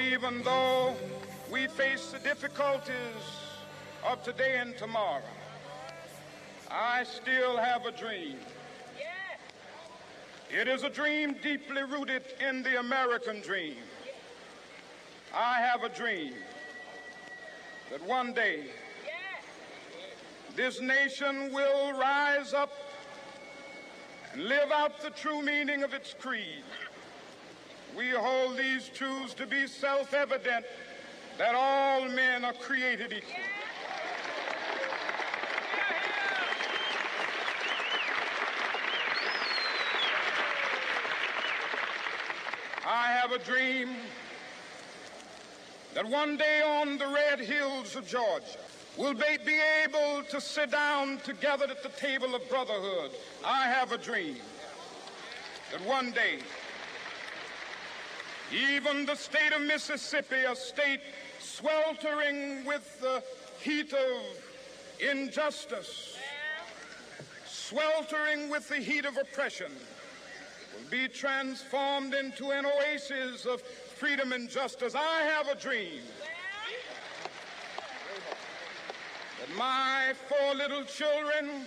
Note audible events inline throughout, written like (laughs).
even though we face the difficulties of today and tomorrow, I still have a dream. It is a dream deeply rooted in the American dream. I have a dream that one day this nation will rise up and live out the true meaning of its creed. We hold these truths to be self evident that all men are created equal. I have a dream that one day on the red hills of Georgia, we'll be able to sit down together at the table of brotherhood. I have a dream that one day, even the state of Mississippi, a state sweltering with the heat of injustice, sweltering with the heat of oppression, will be transformed into an oasis of freedom and justice. I have a dream that my four little children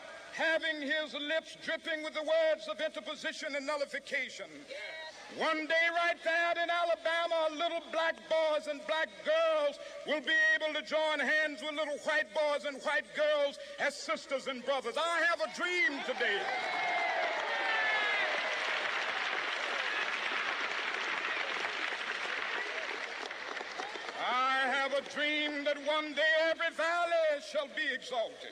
having his lips dripping with the words of interposition and nullification. One day, right there in Alabama, little black boys and black girls will be able to join hands with little white boys and white girls as sisters and brothers. I have a dream today. I have a dream that one day every valley shall be exalted.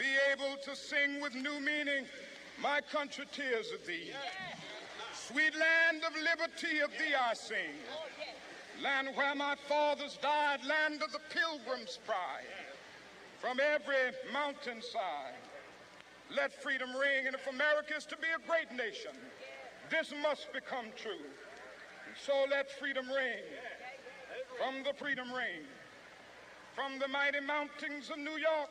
be able to sing with new meaning, My country tears of thee. Sweet land of liberty of thee I sing. Land where my fathers died, land of the pilgrim's pride. From every mountainside, let freedom ring. And if America is to be a great nation, this must become true. And so let freedom ring from the freedom ring, from the mighty mountains of New York.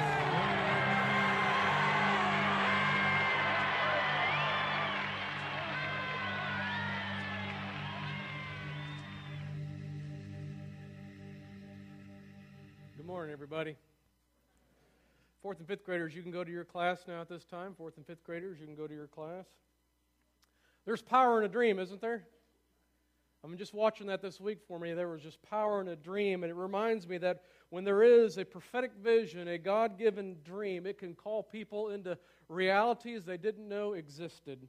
Morning, everybody. Fourth and fifth graders, you can go to your class now at this time. Fourth and fifth graders, you can go to your class. There's power in a dream, isn't there? I'm just watching that this week for me. There was just power in a dream, and it reminds me that when there is a prophetic vision, a God given dream, it can call people into realities they didn't know existed.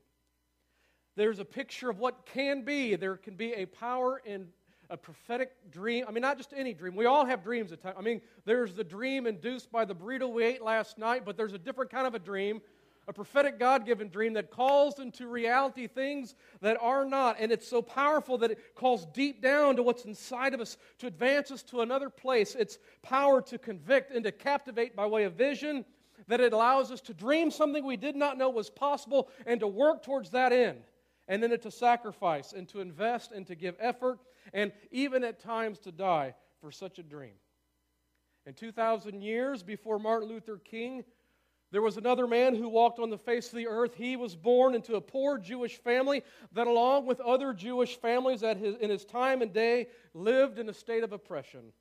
There's a picture of what can be. There can be a power in a prophetic dream. I mean, not just any dream. We all have dreams at times. I mean, there's the dream induced by the burrito we ate last night, but there's a different kind of a dream, a prophetic God given dream that calls into reality things that are not. And it's so powerful that it calls deep down to what's inside of us to advance us to another place. It's power to convict and to captivate by way of vision, that it allows us to dream something we did not know was possible and to work towards that end. And then to sacrifice and to invest and to give effort and even at times to die for such a dream. And 2,000 years before Martin Luther King, there was another man who walked on the face of the earth. He was born into a poor Jewish family that, along with other Jewish families that his, in his time and day, lived in a state of oppression.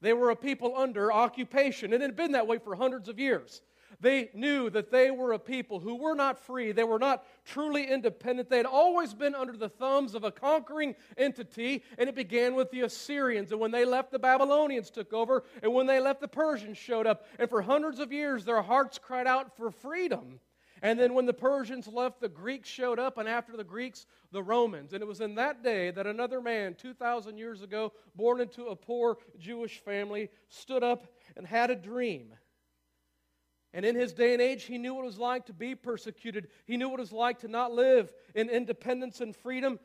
They were a people under occupation, and it had been that way for hundreds of years. They knew that they were a people who were not free. They were not truly independent. They had always been under the thumbs of a conquering entity, and it began with the Assyrians. And when they left, the Babylonians took over. And when they left, the Persians showed up. And for hundreds of years, their hearts cried out for freedom. And then when the Persians left, the Greeks showed up, and after the Greeks, the Romans. And it was in that day that another man, 2,000 years ago, born into a poor Jewish family, stood up and had a dream. And in his day and age, he knew what it was like to be persecuted. He knew what it was like to not live in independence and freedom.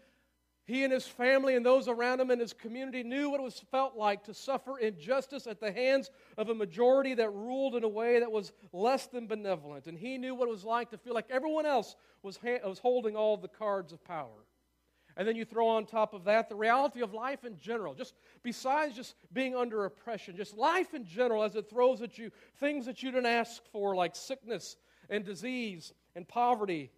He and his family and those around him and his community knew what it was felt like to suffer injustice at the hands of a majority that ruled in a way that was less than benevolent. And he knew what it was like to feel like everyone else was, ha- was holding all the cards of power. And then you throw on top of that the reality of life in general, just besides just being under oppression, just life in general as it throws at you things that you didn't ask for, like sickness and disease and poverty,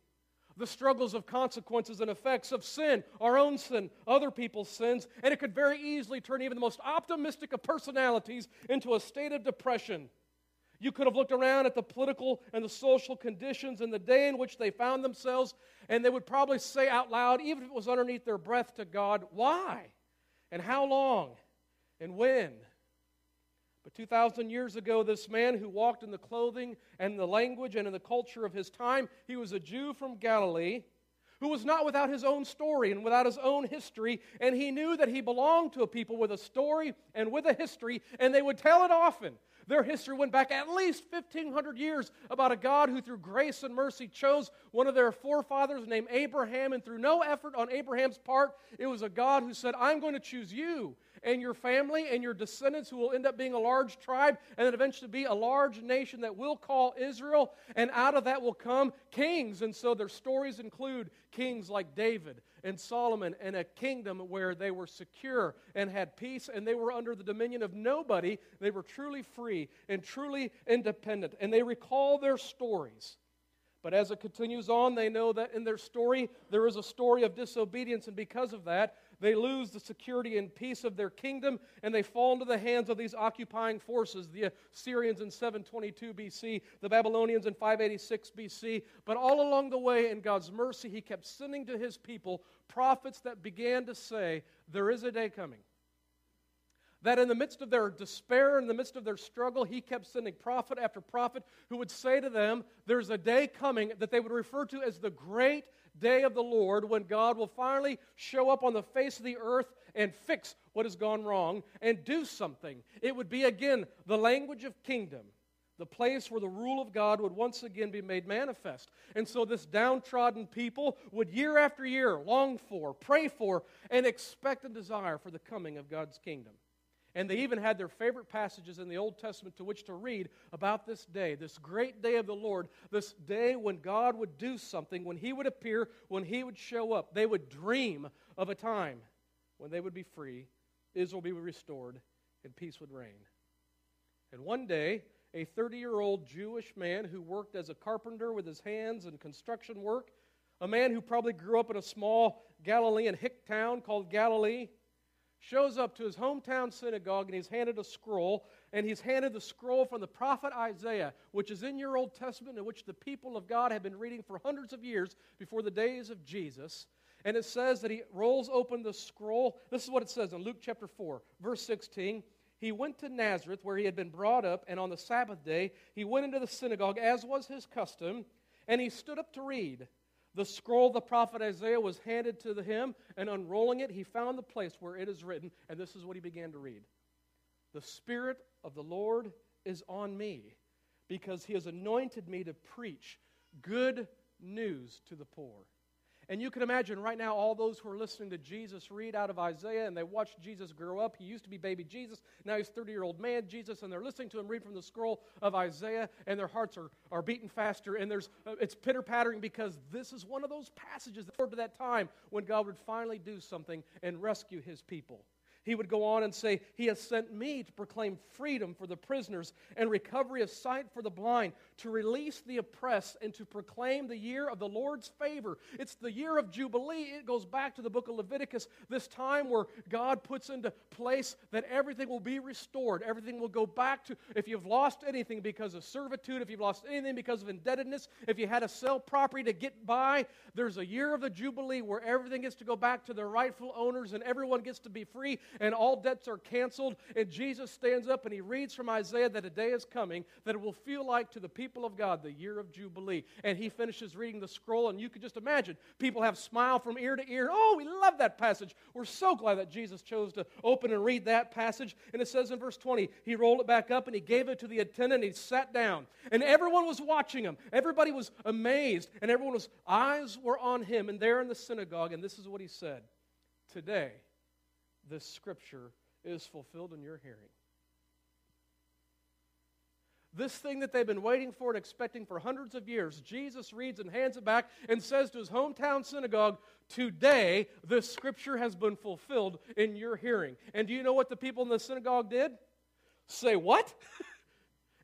the struggles of consequences and effects of sin, our own sin, other people's sins, and it could very easily turn even the most optimistic of personalities into a state of depression. You could have looked around at the political and the social conditions in the day in which they found themselves, and they would probably say out loud, even if it was underneath their breath to God, why? And how long? And when? But 2,000 years ago, this man who walked in the clothing and the language and in the culture of his time, he was a Jew from Galilee who was not without his own story and without his own history, and he knew that he belonged to a people with a story and with a history, and they would tell it often. Their history went back at least 1,500 years about a God who, through grace and mercy, chose one of their forefathers named Abraham, and through no effort on Abraham's part, it was a God who said, I'm going to choose you and your family and your descendants, who will end up being a large tribe and then eventually be a large nation that we'll call Israel. And out of that will come kings. And so their stories include kings like David and Solomon and a kingdom where they were secure and had peace and they were under the dominion of nobody. They were truly free and truly independent. And they recall their stories. But as it continues on, they know that in their story, there is a story of disobedience, and because of that, they lose the security and peace of their kingdom, and they fall into the hands of these occupying forces the Assyrians in 722 BC, the Babylonians in 586 BC. But all along the way, in God's mercy, He kept sending to His people prophets that began to say, There is a day coming that in the midst of their despair, in the midst of their struggle, he kept sending prophet after prophet who would say to them, There's a day coming that they would refer to as the great day of the Lord when God will finally show up on the face of the earth and fix what has gone wrong and do something. It would be again the language of kingdom. The place where the rule of God would once again be made manifest. And so, this downtrodden people would year after year long for, pray for, and expect and desire for the coming of God's kingdom. And they even had their favorite passages in the Old Testament to which to read about this day, this great day of the Lord, this day when God would do something, when He would appear, when He would show up. They would dream of a time when they would be free, Israel would be restored, and peace would reign. And one day, a 30 year old Jewish man who worked as a carpenter with his hands in construction work, a man who probably grew up in a small Galilean hick town called Galilee, shows up to his hometown synagogue and he's handed a scroll, and he's handed the scroll from the prophet Isaiah, which is in your Old Testament, in which the people of God have been reading for hundreds of years before the days of Jesus. And it says that he rolls open the scroll. This is what it says in Luke chapter 4, verse 16. He went to Nazareth, where he had been brought up, and on the Sabbath day he went into the synagogue, as was his custom, and he stood up to read. The scroll of the prophet Isaiah was handed to him, and unrolling it, he found the place where it is written, and this is what he began to read The Spirit of the Lord is on me, because he has anointed me to preach good news to the poor. And you can imagine right now all those who are listening to Jesus read out of Isaiah and they watched Jesus grow up. He used to be baby Jesus. Now he's 30 year old man Jesus. And they're listening to him read from the scroll of Isaiah and their hearts are, are beating faster. And there's, uh, it's pitter pattering because this is one of those passages that to that time when God would finally do something and rescue his people. He would go on and say, He has sent me to proclaim freedom for the prisoners and recovery of sight for the blind, to release the oppressed, and to proclaim the year of the Lord's favor. It's the year of Jubilee. It goes back to the book of Leviticus, this time where God puts into place that everything will be restored. Everything will go back to, if you've lost anything because of servitude, if you've lost anything because of indebtedness, if you had to sell property to get by, there's a year of the Jubilee where everything gets to go back to their rightful owners and everyone gets to be free and all debts are canceled. And Jesus stands up and he reads from Isaiah that a day is coming that it will feel like to the people of God the year of Jubilee. And he finishes reading the scroll, and you could just imagine people have smile from ear to ear. Oh, we love that passage. We're so glad that Jesus chose to open and read that passage. And it says in verse 20, he rolled it back up and he gave it to the attendant and he sat down. And everyone was watching him. Everybody was amazed, and everyone's eyes were on him. And there in the synagogue, and this is what he said Today, this scripture is fulfilled in your hearing. This thing that they've been waiting for and expecting for hundreds of years, Jesus reads and hands it back and says to his hometown synagogue, Today, this scripture has been fulfilled in your hearing. And do you know what the people in the synagogue did? Say, What? (laughs)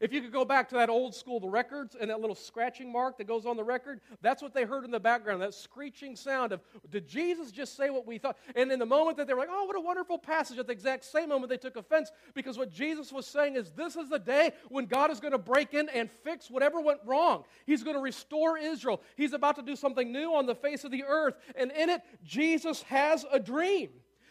If you could go back to that old school, the records, and that little scratching mark that goes on the record, that's what they heard in the background, that screeching sound of, did Jesus just say what we thought? And in the moment that they were like, oh, what a wonderful passage, at the exact same moment they took offense because what Jesus was saying is, this is the day when God is going to break in and fix whatever went wrong. He's going to restore Israel. He's about to do something new on the face of the earth. And in it, Jesus has a dream.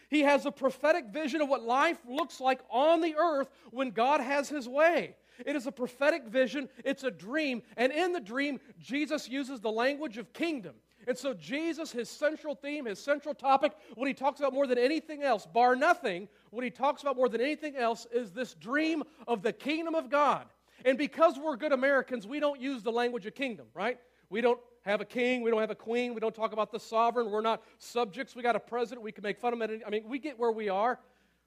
He has a prophetic vision of what life looks like on the earth when God has his way. It is a prophetic vision, it's a dream, and in the dream, Jesus uses the language of kingdom. And so, Jesus, his central theme, his central topic, what he talks about more than anything else, bar nothing, what he talks about more than anything else is this dream of the kingdom of God. And because we're good Americans, we don't use the language of kingdom, right? We don't have a king, we don't have a queen, we don't talk about the sovereign, we're not subjects, we got a president, we can make fun of him. I mean, we get where we are.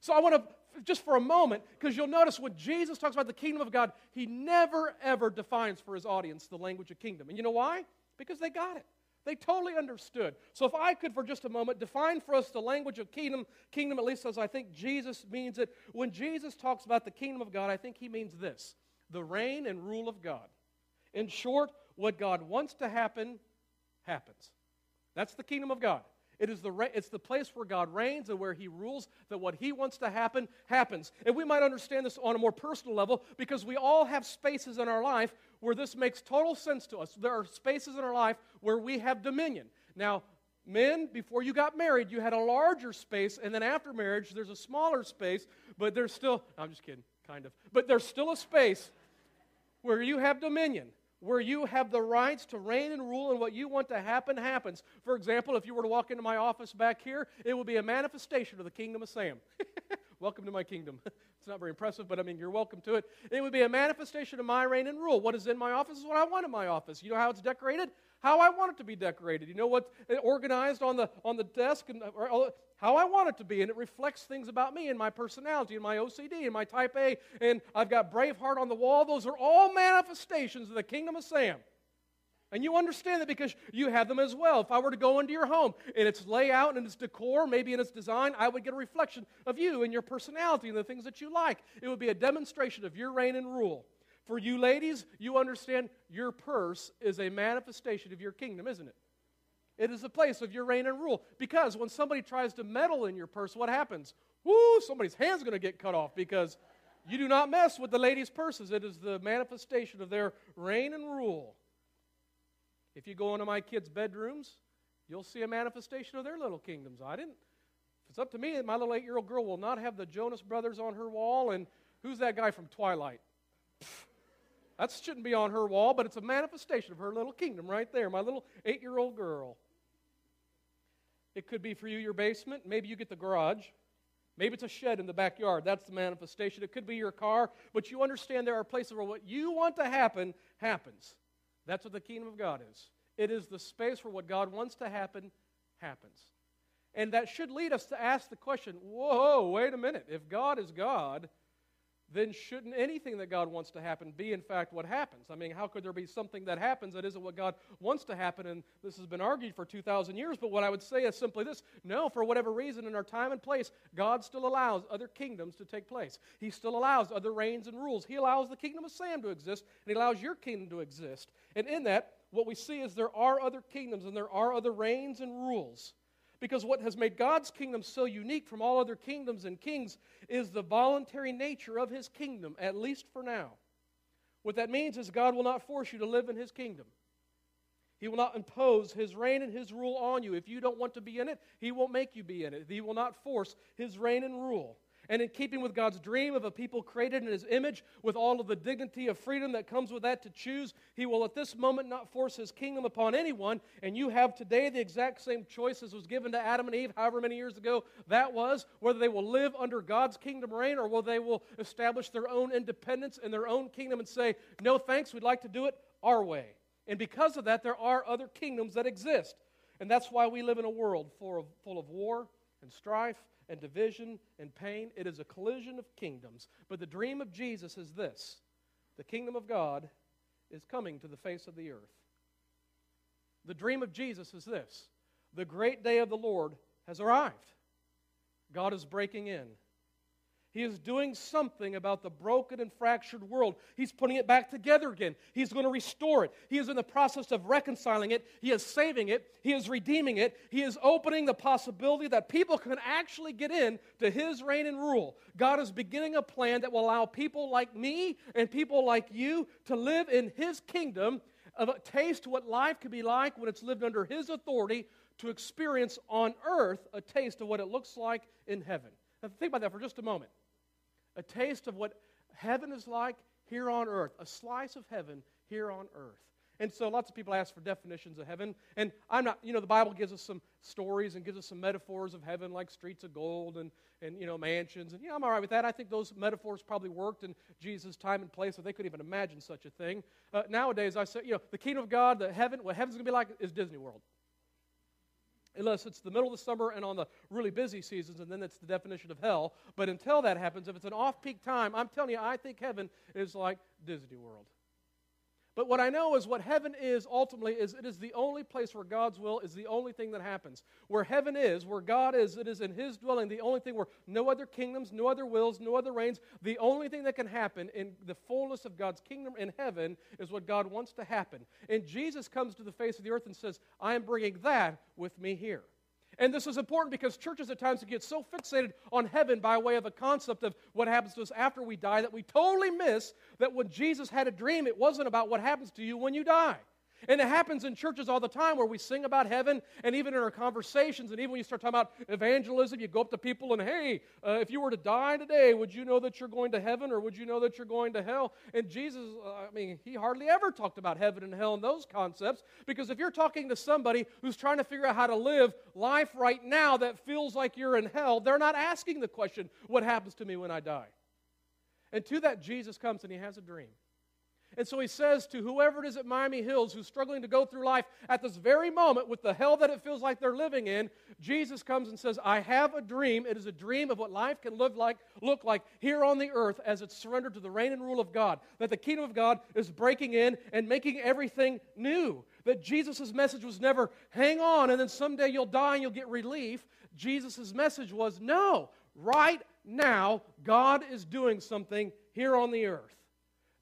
So I want to just for a moment, because you'll notice when Jesus talks about the kingdom of God, he never ever defines for his audience the language of kingdom. And you know why? Because they got it. They totally understood. So if I could for just a moment define for us the language of kingdom, kingdom at least as I think Jesus means it. When Jesus talks about the kingdom of God, I think he means this the reign and rule of God. In short, what God wants to happen, happens. That's the kingdom of God. It is the, it's the place where God reigns and where He rules, that what He wants to happen, happens. And we might understand this on a more personal level because we all have spaces in our life where this makes total sense to us. There are spaces in our life where we have dominion. Now, men, before you got married, you had a larger space, and then after marriage, there's a smaller space, but there's still, I'm just kidding, kind of, but there's still a space where you have dominion where you have the rights to reign and rule, and what you want to happen happens. For example, if you were to walk into my office back here, it would be a manifestation of the kingdom of Sam. (laughs) Welcome to my kingdom. (laughs) it's not very impressive, but I mean, you're welcome to it. It would be a manifestation of my reign and rule. What is in my office is what I want in my office. You know how it's decorated? How I want it to be decorated. You know what's organized on the, on the desk and how I want it to be. And it reflects things about me and my personality and my OCD and my type A. And I've got Braveheart on the wall. Those are all manifestations of the kingdom of Sam. And you understand that because you have them as well. If I were to go into your home and its layout and its decor, maybe in its design, I would get a reflection of you and your personality and the things that you like. It would be a demonstration of your reign and rule. For you ladies, you understand your purse is a manifestation of your kingdom, isn't it? It is a place of your reign and rule. Because when somebody tries to meddle in your purse, what happens? Woo, somebody's hand's going to get cut off because you do not mess with the ladies' purses. It is the manifestation of their reign and rule. If you go into my kids' bedrooms, you'll see a manifestation of their little kingdoms. I didn't. If it's up to me, my little eight year old girl will not have the Jonas Brothers on her wall. And who's that guy from Twilight? (laughs) that shouldn't be on her wall, but it's a manifestation of her little kingdom right there, my little eight year old girl. It could be for you your basement. Maybe you get the garage. Maybe it's a shed in the backyard. That's the manifestation. It could be your car. But you understand there are places where what you want to happen happens. That's what the kingdom of God is. It is the space where what God wants to happen happens. And that should lead us to ask the question whoa, wait a minute. If God is God, then shouldn't anything that God wants to happen be, in fact, what happens? I mean, how could there be something that happens that isn't what God wants to happen? And this has been argued for 2,000 years, but what I would say is simply this no, for whatever reason, in our time and place, God still allows other kingdoms to take place. He still allows other reigns and rules. He allows the kingdom of Sam to exist, and He allows your kingdom to exist. And in that, what we see is there are other kingdoms and there are other reigns and rules. Because what has made God's kingdom so unique from all other kingdoms and kings is the voluntary nature of his kingdom, at least for now. What that means is God will not force you to live in his kingdom. He will not impose his reign and his rule on you. If you don't want to be in it, he won't make you be in it. He will not force his reign and rule. And in keeping with God's dream of a people created in His image, with all of the dignity of freedom that comes with that to choose, He will at this moment not force His kingdom upon anyone. And you have today the exact same choice as was given to Adam and Eve, however many years ago that was, whether they will live under God's kingdom reign or whether they will establish their own independence in their own kingdom and say, No thanks, we'd like to do it our way. And because of that, there are other kingdoms that exist. And that's why we live in a world full of, full of war and strife and division and pain. It is a collision of kingdoms. But the dream of Jesus is this the kingdom of God is coming to the face of the earth. The dream of Jesus is this the great day of the Lord has arrived. God is breaking in. He is doing something about the broken and fractured world. He's putting it back together again. He's going to restore it. He is in the process of reconciling it. He is saving it. He is redeeming it. He is opening the possibility that people can actually get in to His reign and rule. God is beginning a plan that will allow people like me and people like you to live in His kingdom, of a taste what life could be like when it's lived under His authority, to experience on earth a taste of what it looks like in heaven. Now, think about that for just a moment a taste of what heaven is like here on earth, a slice of heaven here on earth. And so lots of people ask for definitions of heaven. And I'm not, you know, the Bible gives us some stories and gives us some metaphors of heaven like streets of gold and, and you know, mansions. And, yeah, I'm all right with that. I think those metaphors probably worked in Jesus' time and place, so they couldn't even imagine such a thing. Uh, nowadays, I say, you know, the kingdom of God, the heaven, what heaven's going to be like is Disney World unless it's the middle of the summer and on the really busy seasons, and then it's the definition of hell. But until that happens, if it's an off peak time, I'm telling you, I think heaven is like Disney World. But what I know is what heaven is ultimately is it is the only place where God's will is the only thing that happens. Where heaven is, where God is, it is in his dwelling, the only thing where no other kingdoms, no other wills, no other reigns, the only thing that can happen in the fullness of God's kingdom in heaven is what God wants to happen. And Jesus comes to the face of the earth and says, I am bringing that with me here. And this is important because churches at times get so fixated on heaven by way of a concept of what happens to us after we die that we totally miss that when Jesus had a dream, it wasn't about what happens to you when you die. And it happens in churches all the time where we sing about heaven, and even in our conversations, and even when you start talking about evangelism, you go up to people and, hey, uh, if you were to die today, would you know that you're going to heaven or would you know that you're going to hell? And Jesus, uh, I mean, he hardly ever talked about heaven and hell and those concepts because if you're talking to somebody who's trying to figure out how to live life right now that feels like you're in hell, they're not asking the question, what happens to me when I die? And to that, Jesus comes and he has a dream. And so he says to whoever it is at Miami Hills who's struggling to go through life at this very moment with the hell that it feels like they're living in, Jesus comes and says, I have a dream. It is a dream of what life can look like, look like here on the earth as it's surrendered to the reign and rule of God. That the kingdom of God is breaking in and making everything new. That Jesus' message was never, hang on, and then someday you'll die and you'll get relief. Jesus' message was, no, right now, God is doing something here on the earth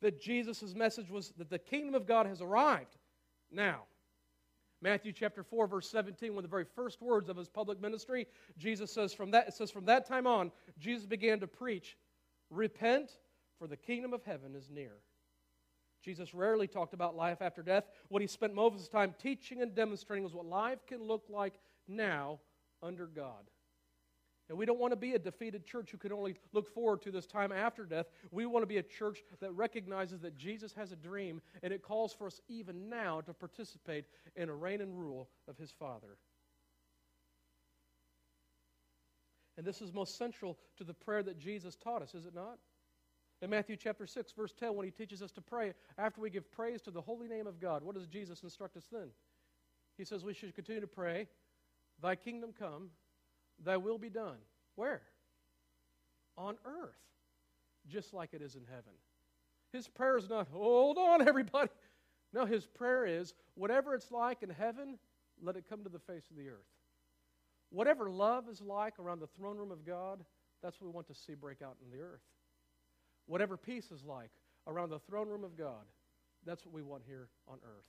that Jesus' message was that the kingdom of God has arrived now. Matthew chapter 4, verse 17, one of the very first words of his public ministry, Jesus says from that, it says, from that time on, Jesus began to preach, Repent, for the kingdom of heaven is near. Jesus rarely talked about life after death. What he spent most of his time teaching and demonstrating was what life can look like now under God. And we don't want to be a defeated church who can only look forward to this time after death. We want to be a church that recognizes that Jesus has a dream and it calls for us even now to participate in a reign and rule of his Father. And this is most central to the prayer that Jesus taught us, is it not? In Matthew chapter 6, verse 10, when he teaches us to pray, after we give praise to the holy name of God, what does Jesus instruct us then? He says we should continue to pray, Thy kingdom come, Thy will be done. Where? On earth, just like it is in heaven. His prayer is not, hold on, (laughs) everybody. No, his prayer is, whatever it's like in heaven, let it come to the face of the earth. Whatever love is like around the throne room of God, that's what we want to see break out in the earth. Whatever peace is like around the throne room of God, that's what we want here on earth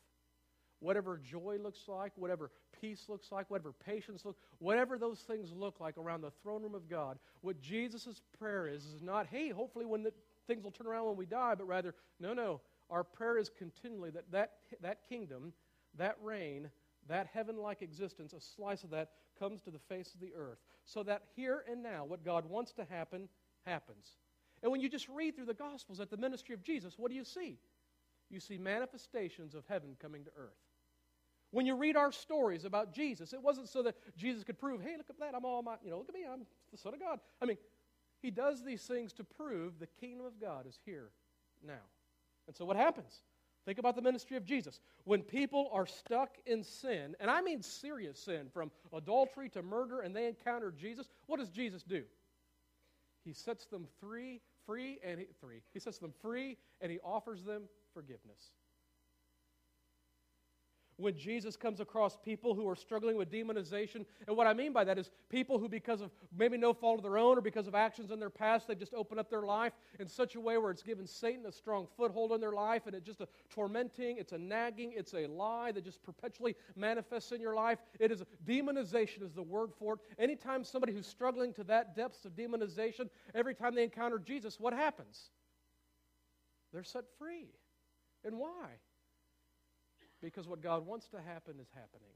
whatever joy looks like, whatever peace looks like, whatever patience looks, whatever those things look like around the throne room of God, what Jesus' prayer is is not, hey, hopefully when the, things will turn around when we die, but rather, no, no. Our prayer is continually that that, that kingdom, that reign, that heaven like existence, a slice of that comes to the face of the earth. So that here and now, what God wants to happen, happens. And when you just read through the Gospels at the ministry of Jesus, what do you see? You see manifestations of heaven coming to earth. When you read our stories about Jesus, it wasn't so that Jesus could prove, hey, look at that, I'm all my, you know, look at me, I'm the Son of God. I mean, he does these things to prove the kingdom of God is here now. And so what happens? Think about the ministry of Jesus. When people are stuck in sin, and I mean serious sin, from adultery to murder, and they encounter Jesus, what does Jesus do? He sets them free, free, and he, three. He sets them free, and he offers them forgiveness when Jesus comes across people who are struggling with demonization. And what I mean by that is people who, because of maybe no fault of their own or because of actions in their past, they've just opened up their life in such a way where it's given Satan a strong foothold in their life and it's just a tormenting, it's a nagging, it's a lie that just perpetually manifests in your life. It is demonization, is the word for it. Anytime somebody who's struggling to that depths of demonization, every time they encounter Jesus, what happens? They're set free. And why? Because what God wants to happen is happening.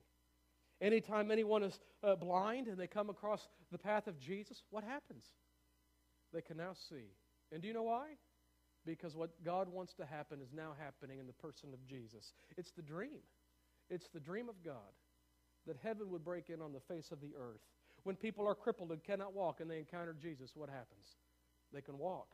Anytime anyone is uh, blind and they come across the path of Jesus, what happens? They can now see. And do you know why? Because what God wants to happen is now happening in the person of Jesus. It's the dream. It's the dream of God that heaven would break in on the face of the earth. When people are crippled and cannot walk and they encounter Jesus, what happens? They can walk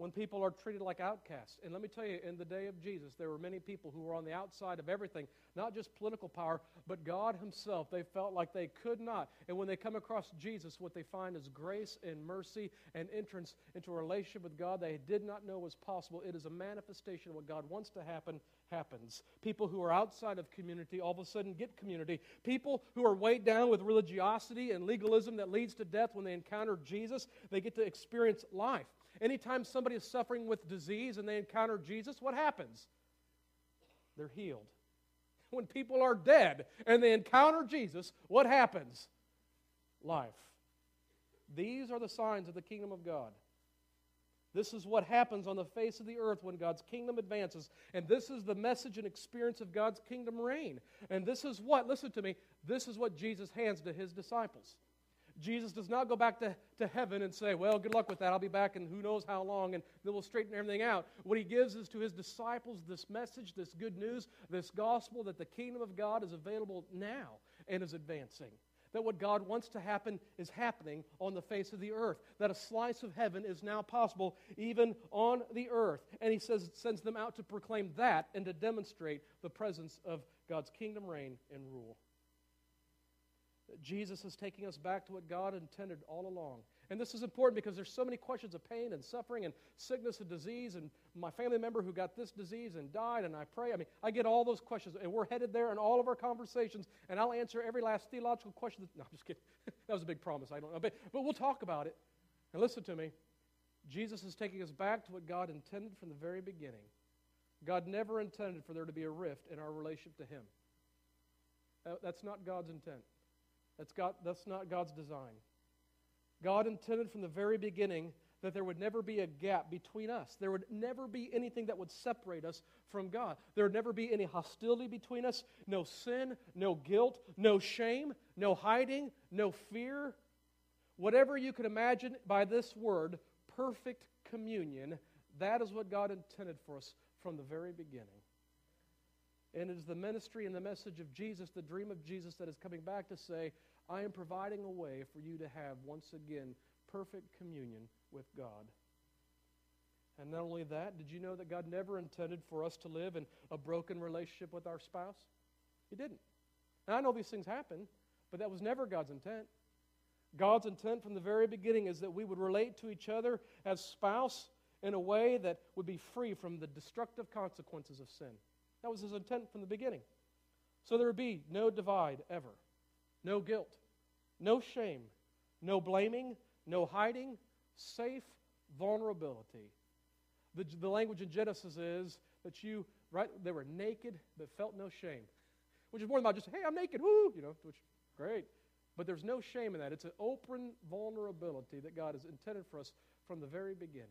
when people are treated like outcasts. And let me tell you, in the day of Jesus, there were many people who were on the outside of everything, not just political power, but God Himself. They felt like they could not. And when they come across Jesus, what they find is grace and mercy and entrance into a relationship with God they did not know was possible. It is a manifestation of what God wants to happen happens. People who are outside of community all of a sudden get community. People who are weighed down with religiosity and legalism that leads to death when they encounter Jesus, they get to experience life. Anytime somebody is suffering with disease and they encounter Jesus, what happens? They're healed. (laughs) When people are dead and they encounter Jesus, what happens? Life. These are the signs of the kingdom of God. This is what happens on the face of the earth when God's kingdom advances. And this is the message and experience of God's kingdom reign. And this is what, listen to me, this is what Jesus hands to his disciples. Jesus does not go back to, to heaven and say, Well, good luck with that. I'll be back in who knows how long, and then we'll straighten everything out. What he gives is to his disciples this message, this good news, this gospel that the kingdom of God is available now and is advancing. That what God wants to happen is happening on the face of the earth. That a slice of heaven is now possible even on the earth. And he says, sends them out to proclaim that and to demonstrate the presence of God's kingdom reign and rule. Jesus is taking us back to what God intended all along. And this is important because there's so many questions of pain and suffering and sickness and disease and my family member who got this disease and died and I pray. I mean, I get all those questions and we're headed there in all of our conversations and I'll answer every last theological question. That, no, I'm just kidding. (laughs) that was a big promise. I don't know. But, but we'll talk about it. And listen to me. Jesus is taking us back to what God intended from the very beginning. God never intended for there to be a rift in our relationship to Him. That's not God's intent. That's, God, that's not God's design. God intended from the very beginning that there would never be a gap between us. There would never be anything that would separate us from God. There would never be any hostility between us, no sin, no guilt, no shame, no hiding, no fear. Whatever you can imagine by this word, perfect communion, that is what God intended for us from the very beginning. And it is the ministry and the message of Jesus, the dream of Jesus, that is coming back to say, I am providing a way for you to have, once again, perfect communion with God. And not only that, did you know that God never intended for us to live in a broken relationship with our spouse? He didn't. And I know these things happen, but that was never God's intent. God's intent from the very beginning is that we would relate to each other as spouse in a way that would be free from the destructive consequences of sin. That was his intent from the beginning. So there would be no divide ever, no guilt, no shame, no blaming, no hiding, safe vulnerability. The, the language in Genesis is that you, right, they were naked but felt no shame. Which is more than about just, hey, I'm naked, woo, you know, which, great. But there's no shame in that. It's an open vulnerability that God has intended for us from the very beginning.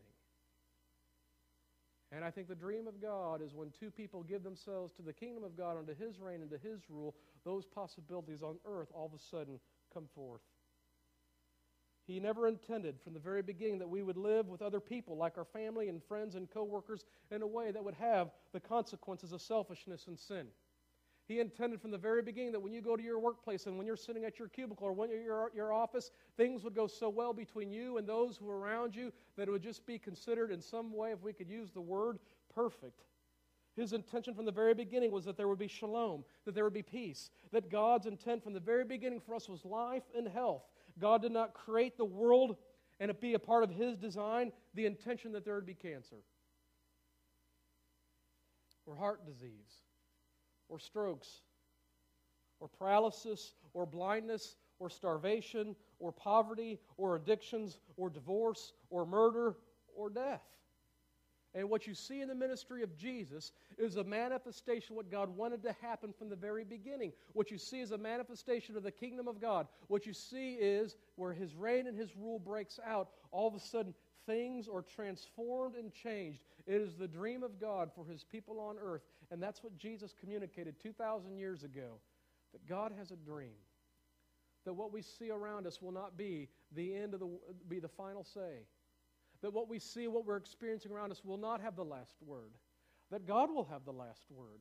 And I think the dream of God is when two people give themselves to the kingdom of God, unto His reign, and to His rule, those possibilities on earth all of a sudden come forth. He never intended from the very beginning that we would live with other people, like our family and friends and coworkers, in a way that would have the consequences of selfishness and sin. He intended from the very beginning that when you go to your workplace and when you're sitting at your cubicle or when you're at your office, things would go so well between you and those who are around you that it would just be considered in some way, if we could use the word, perfect. His intention from the very beginning was that there would be shalom, that there would be peace, that God's intent from the very beginning for us was life and health. God did not create the world and it be a part of His design, the intention that there would be cancer, or heart disease, or strokes, or paralysis, or blindness, or starvation, or poverty, or addictions, or divorce, or murder, or death. And what you see in the ministry of Jesus is a manifestation of what God wanted to happen from the very beginning. What you see is a manifestation of the kingdom of God. What you see is where his reign and his rule breaks out, all of a sudden things are transformed and changed. It is the dream of God for his people on earth. And that's what Jesus communicated 2,000 years ago that God has a dream. That what we see around us will not be the end of the be the final say that what we see, what we're experiencing around us will not have the last word, that God will have the last word.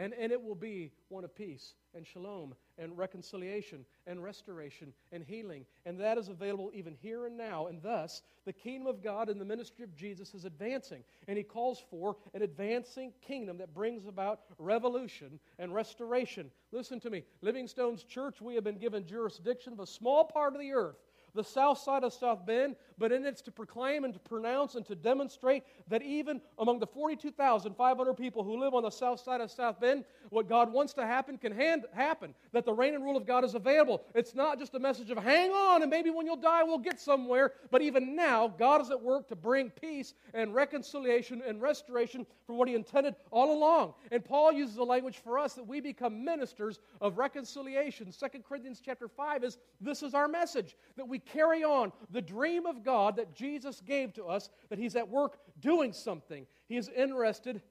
And, and it will be one of peace and shalom and reconciliation and restoration and healing. And that is available even here and now. And thus, the kingdom of God and the ministry of Jesus is advancing. And he calls for an advancing kingdom that brings about revolution and restoration. Listen to me. Living Stones church, we have been given jurisdiction of a small part of the earth the south side of South Bend, but in it's to proclaim and to pronounce and to demonstrate that even among the 42,500 people who live on the south side of South Bend, what God wants to happen can hand, happen, that the reign and rule of God is available. It's not just a message of hang on and maybe when you'll die we'll get somewhere, but even now, God is at work to bring peace and reconciliation and restoration for what He intended all along. And Paul uses the language for us that we become ministers of reconciliation. 2 Corinthians chapter 5 is this is our message that we carry on the dream of God that Jesus gave to us, that He's at work doing something. He is interested.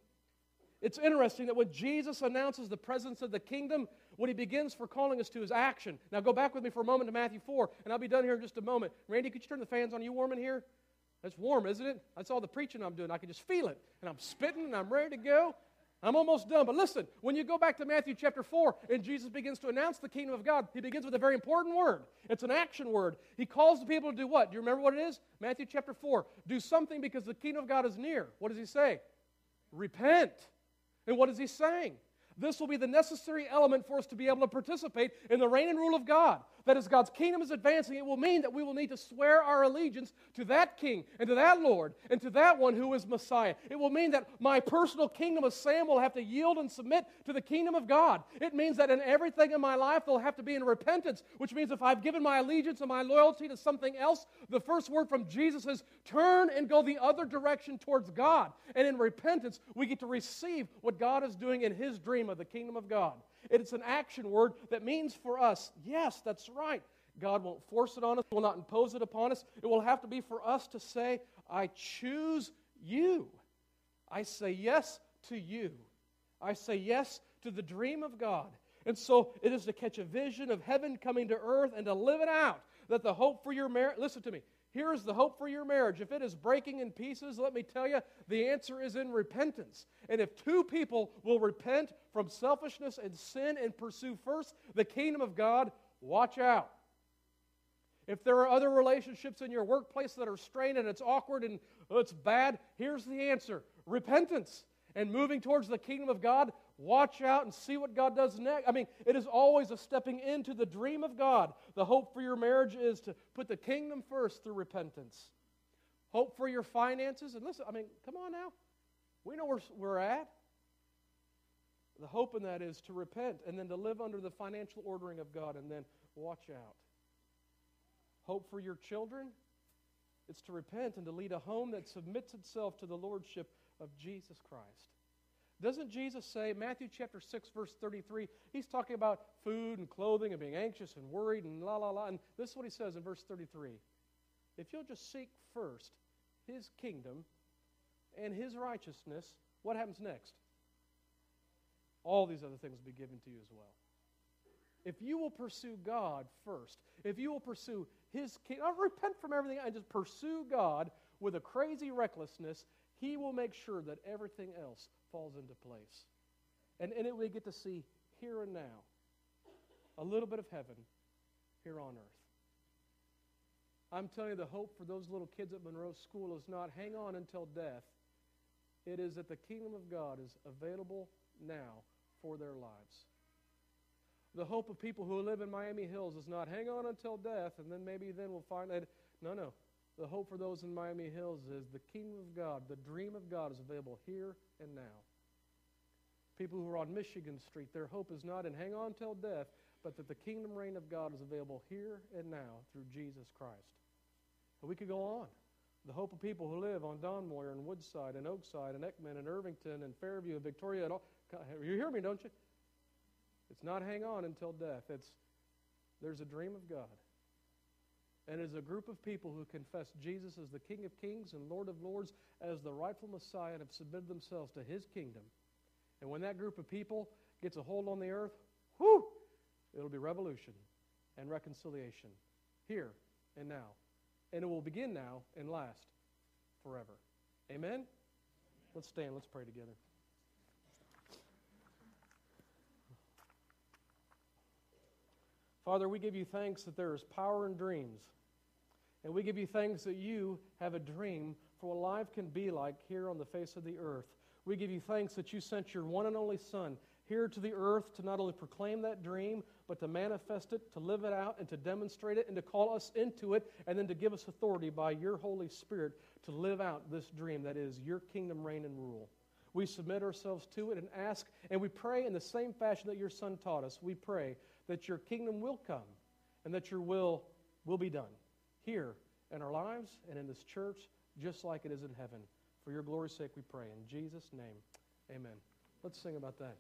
It's interesting that when Jesus announces the presence of the kingdom, what he begins for calling us to is action. Now go back with me for a moment to Matthew 4, and I'll be done here in just a moment. Randy, could you turn the fans on? Are you warm in here? That's warm, isn't it? That's all the preaching I'm doing. I can just feel it. And I'm spitting and I'm ready to go. I'm almost done. But listen, when you go back to Matthew chapter 4 and Jesus begins to announce the kingdom of God, he begins with a very important word. It's an action word. He calls the people to do what? Do you remember what it is? Matthew chapter 4. Do something because the kingdom of God is near. What does he say? Repent. And what is he saying? This will be the necessary element for us to be able to participate in the reign and rule of God. That as God's kingdom is advancing, it will mean that we will need to swear our allegiance to that king and to that Lord and to that one who is Messiah. It will mean that my personal kingdom of Sam will have to yield and submit to the kingdom of God. It means that in everything in my life, there'll have to be in repentance, which means if I've given my allegiance and my loyalty to something else, the first word from Jesus is turn and go the other direction towards God. And in repentance, we get to receive what God is doing in His dream of the kingdom of God. It's an action word that means for us, yes, that's right. God won't force it on us, will not impose it upon us. It will have to be for us to say, I choose you. I say yes to you. I say yes to the dream of God. And so it is to catch a vision of heaven coming to earth and to live it out. That the hope for your marriage, listen to me, here is the hope for your marriage. If it is breaking in pieces, let me tell you, the answer is in repentance. And if two people will repent from selfishness and sin and pursue first the kingdom of God, watch out. If there are other relationships in your workplace that are strained and it's awkward and it's bad, here's the answer repentance and moving towards the kingdom of God, watch out and see what God does next. I mean, it is always a stepping into the dream of God. The hope for your marriage is to put the kingdom first through repentance. Hope for your finances. And listen, I mean, come on now. We know where we're at. The hope in that is to repent and then to live under the financial ordering of God and then watch out. Hope for your children. It's to repent and to lead a home that submits itself to the lordship of Jesus Christ. Doesn't Jesus say, Matthew chapter 6, verse 33, he's talking about food and clothing and being anxious and worried and la la la. And this is what he says in verse 33 If you'll just seek first his kingdom and his righteousness, what happens next? All these other things will be given to you as well. If you will pursue God first, if you will pursue his kingdom, repent from everything and just pursue God with a crazy recklessness, he will make sure that everything else falls into place. And in it, we get to see here and now a little bit of heaven here on earth. I'm telling you, the hope for those little kids at Monroe School is not hang on until death. It is that the kingdom of God is available now for their lives. The hope of people who live in Miami Hills is not hang on until death and then maybe then we'll find that. No, no. The hope for those in Miami Hills is the kingdom of God, the dream of God is available here and now. People who are on Michigan Street, their hope is not in hang on till death, but that the kingdom reign of God is available here and now through Jesus Christ. And we could go on. The hope of people who live on Don Moyer and Woodside and Oakside and Ekman and Irvington and Fairview and Victoria and all. You hear me, don't you? It's not hang on until death. It's there's a dream of God and as a group of people who confess Jesus as the King of Kings and Lord of Lords as the rightful Messiah and have submitted themselves to his kingdom. And when that group of people gets a hold on the earth, whew, it'll be revolution and reconciliation here and now. And it will begin now and last forever. Amen? Let's stand. Let's pray together. Father, we give you thanks that there is power in dreams. And we give you thanks that you have a dream for what life can be like here on the face of the earth. We give you thanks that you sent your one and only Son here to the earth to not only proclaim that dream, but to manifest it, to live it out, and to demonstrate it, and to call us into it, and then to give us authority by your Holy Spirit to live out this dream that is your kingdom reign and rule. We submit ourselves to it and ask, and we pray in the same fashion that your Son taught us. We pray that your kingdom will come and that your will will be done here in our lives and in this church, just like it is in heaven. For your glory's sake, we pray. In Jesus' name, amen. Let's sing about that.